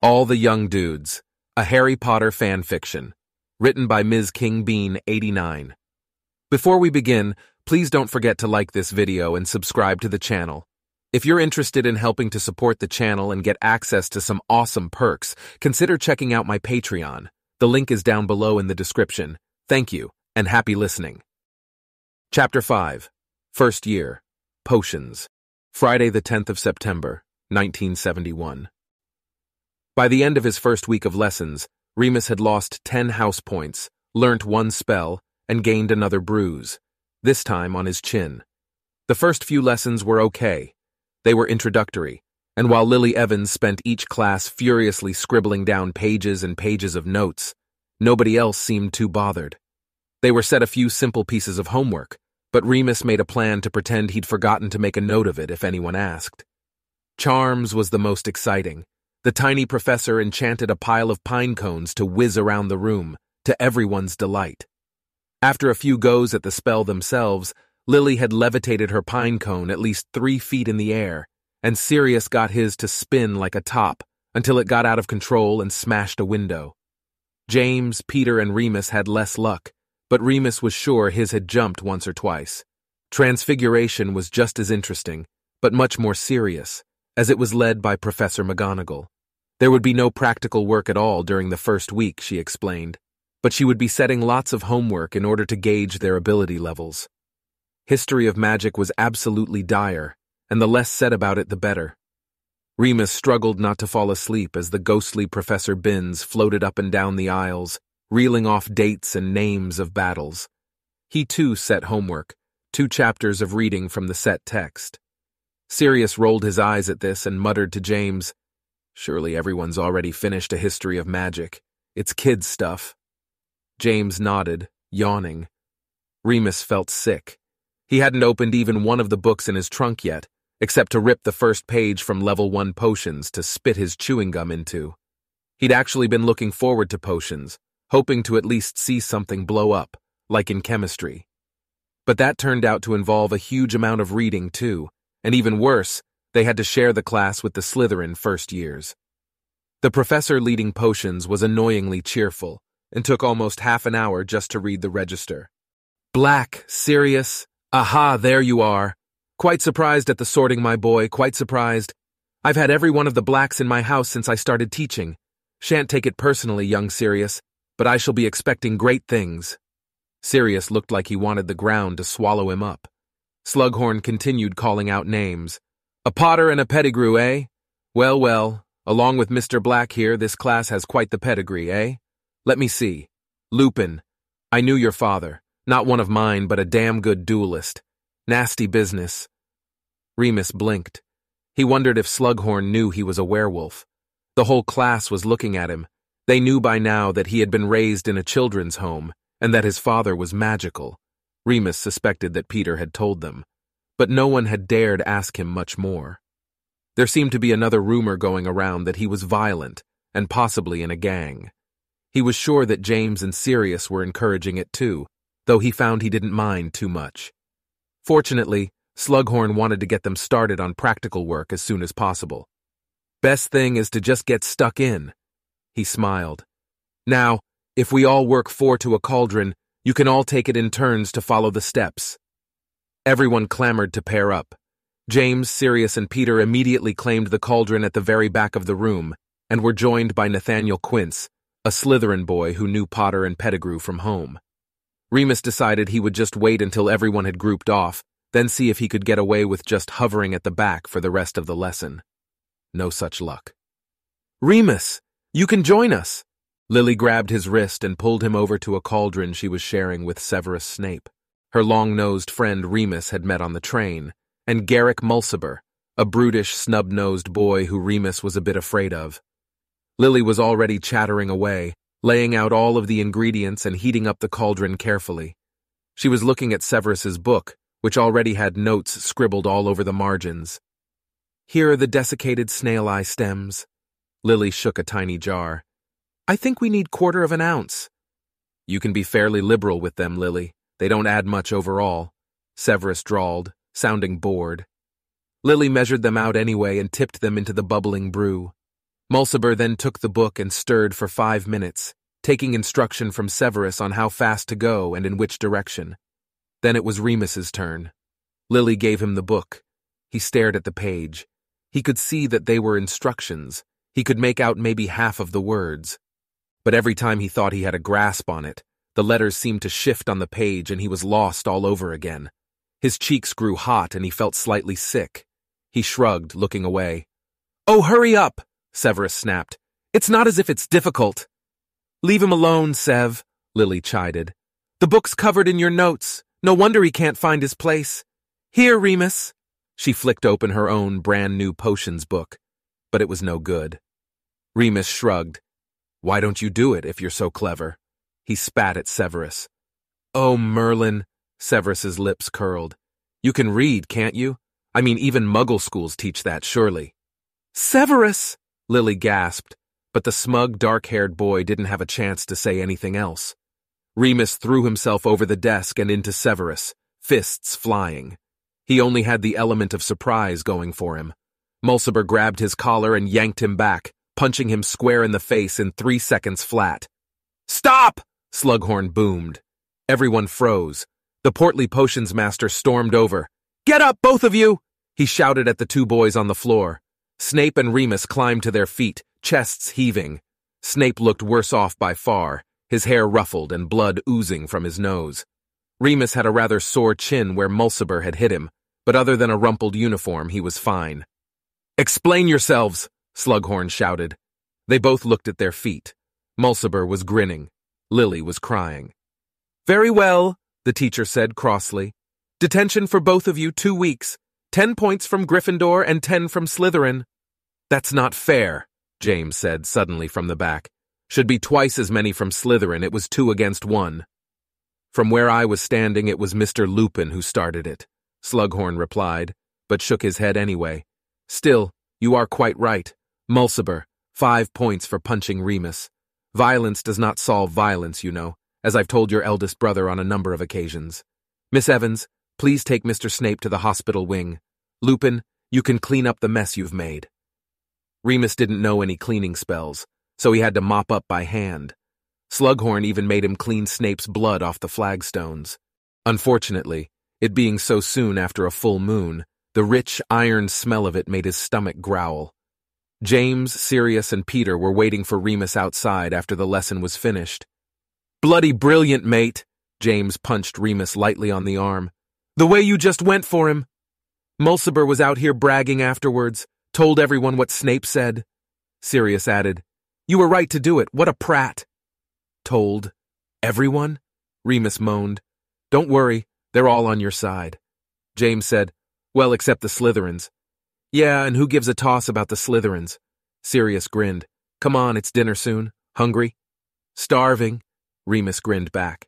All the Young Dudes, a Harry Potter fan fiction, written by Ms. King Bean 89. Before we begin, please don't forget to like this video and subscribe to the channel. If you're interested in helping to support the channel and get access to some awesome perks, consider checking out my Patreon. The link is down below in the description. Thank you, and happy listening. Chapter 5 First Year Potions Friday the 10th of September, 1971. By the end of his first week of lessons, Remus had lost 10 house points, learnt one spell, and gained another bruise, this time on his chin. The first few lessons were okay. They were introductory, and while Lily Evans spent each class furiously scribbling down pages and pages of notes, nobody else seemed too bothered. They were set a few simple pieces of homework, but Remus made a plan to pretend he'd forgotten to make a note of it if anyone asked. Charms was the most exciting. The tiny professor enchanted a pile of pine cones to whiz around the room, to everyone's delight. After a few goes at the spell themselves, Lily had levitated her pine cone at least three feet in the air, and Sirius got his to spin like a top until it got out of control and smashed a window. James, Peter, and Remus had less luck, but Remus was sure his had jumped once or twice. Transfiguration was just as interesting, but much more serious, as it was led by Professor McGonagall. There would be no practical work at all during the first week, she explained, but she would be setting lots of homework in order to gauge their ability levels. History of magic was absolutely dire, and the less said about it the better. Remus struggled not to fall asleep as the ghostly Professor Binns floated up and down the aisles, reeling off dates and names of battles. He too set homework, two chapters of reading from the set text. Sirius rolled his eyes at this and muttered to James, Surely everyone's already finished a history of magic. It's kids' stuff. James nodded, yawning. Remus felt sick. He hadn't opened even one of the books in his trunk yet, except to rip the first page from level 1 potions to spit his chewing gum into. He'd actually been looking forward to potions, hoping to at least see something blow up, like in chemistry. But that turned out to involve a huge amount of reading, too, and even worse, they had to share the class with the Slytherin first years. The professor leading potions was annoyingly cheerful, and took almost half an hour just to read the register. Black, Sirius, aha, there you are. Quite surprised at the sorting, my boy, quite surprised. I've had every one of the blacks in my house since I started teaching. Shan't take it personally, young Sirius but I shall be expecting great things. Sirius looked like he wanted the ground to swallow him up. Slughorn continued calling out names. A Potter and a Pettigrew, eh? Well, well, along with Mr. Black here, this class has quite the pedigree, eh? Let me see. Lupin. I knew your father. Not one of mine, but a damn good duelist. Nasty business. Remus blinked. He wondered if Slughorn knew he was a werewolf. The whole class was looking at him, they knew by now that he had been raised in a children's home and that his father was magical. Remus suspected that Peter had told them, but no one had dared ask him much more. There seemed to be another rumor going around that he was violent and possibly in a gang. He was sure that James and Sirius were encouraging it too, though he found he didn't mind too much. Fortunately, Slughorn wanted to get them started on practical work as soon as possible. Best thing is to just get stuck in, he smiled. Now, if we all work four to a cauldron, you can all take it in turns to follow the steps. Everyone clamored to pair up. James, Sirius, and Peter immediately claimed the cauldron at the very back of the room and were joined by Nathaniel Quince, a Slytherin boy who knew Potter and Pettigrew from home. Remus decided he would just wait until everyone had grouped off, then see if he could get away with just hovering at the back for the rest of the lesson. No such luck. Remus! You can join us. Lily grabbed his wrist and pulled him over to a cauldron she was sharing with Severus Snape. Her long-nosed friend Remus had met on the train, and Garrick Mulciber, a brutish, snub-nosed boy who Remus was a bit afraid of. Lily was already chattering away, laying out all of the ingredients and heating up the cauldron carefully. She was looking at Severus's book, which already had notes scribbled all over the margins. Here are the desiccated snail eye stems, Lily shook a tiny jar. I think we need quarter of an ounce. You can be fairly liberal with them, Lily. They don't add much overall. Severus drawled, sounding bored. Lily measured them out anyway and tipped them into the bubbling brew. Mulciber then took the book and stirred for five minutes, taking instruction from Severus on how fast to go and in which direction. Then it was Remus's turn. Lily gave him the book. He stared at the page. He could see that they were instructions. He could make out maybe half of the words. But every time he thought he had a grasp on it, the letters seemed to shift on the page and he was lost all over again. His cheeks grew hot and he felt slightly sick. He shrugged, looking away. Oh, hurry up, Severus snapped. It's not as if it's difficult. Leave him alone, Sev, Lily chided. The book's covered in your notes. No wonder he can't find his place. Here, Remus. She flicked open her own brand new potions book, but it was no good. Remus shrugged. Why don't you do it if you're so clever? He spat at Severus. Oh, Merlin, Severus's lips curled. You can read, can't you? I mean, even muggle schools teach that, surely. Severus! Lily gasped, but the smug, dark-haired boy didn't have a chance to say anything else. Remus threw himself over the desk and into Severus, fists flying. He only had the element of surprise going for him. Mulciber grabbed his collar and yanked him back, punching him square in the face in three seconds flat. Stop! Slughorn boomed. Everyone froze. The portly potions master stormed over. Get up, both of you! He shouted at the two boys on the floor. Snape and Remus climbed to their feet, chests heaving. Snape looked worse off by far, his hair ruffled and blood oozing from his nose. Remus had a rather sore chin where Mulciber had hit him, but other than a rumpled uniform, he was fine. Explain yourselves, Slughorn shouted. They both looked at their feet. Mulciber was grinning. Lily was crying. Very well, the teacher said crossly. Detention for both of you two weeks. Ten points from Gryffindor and ten from Slytherin. That's not fair, James said suddenly from the back. Should be twice as many from Slytherin, it was two against one. From where I was standing, it was Mr. Lupin who started it, Slughorn replied, but shook his head anyway. Still, you are quite right. Mulciber, five points for punching Remus. Violence does not solve violence, you know, as I've told your eldest brother on a number of occasions. Miss Evans, please take Mr. Snape to the hospital wing. Lupin, you can clean up the mess you've made. Remus didn't know any cleaning spells, so he had to mop up by hand. Slughorn even made him clean Snape's blood off the flagstones. Unfortunately, it being so soon after a full moon, the rich, iron smell of it made his stomach growl. James, Sirius, and Peter were waiting for Remus outside after the lesson was finished. Bloody brilliant, mate! James punched Remus lightly on the arm. The way you just went for him! Mulciber was out here bragging afterwards, told everyone what Snape said. Sirius added, You were right to do it, what a prat! Told everyone? Remus moaned. Don't worry, they're all on your side. James said, Well, except the Slytherins. Yeah, and who gives a toss about the Slytherins? Sirius grinned. Come on, it's dinner soon. Hungry? Starving, Remus grinned back.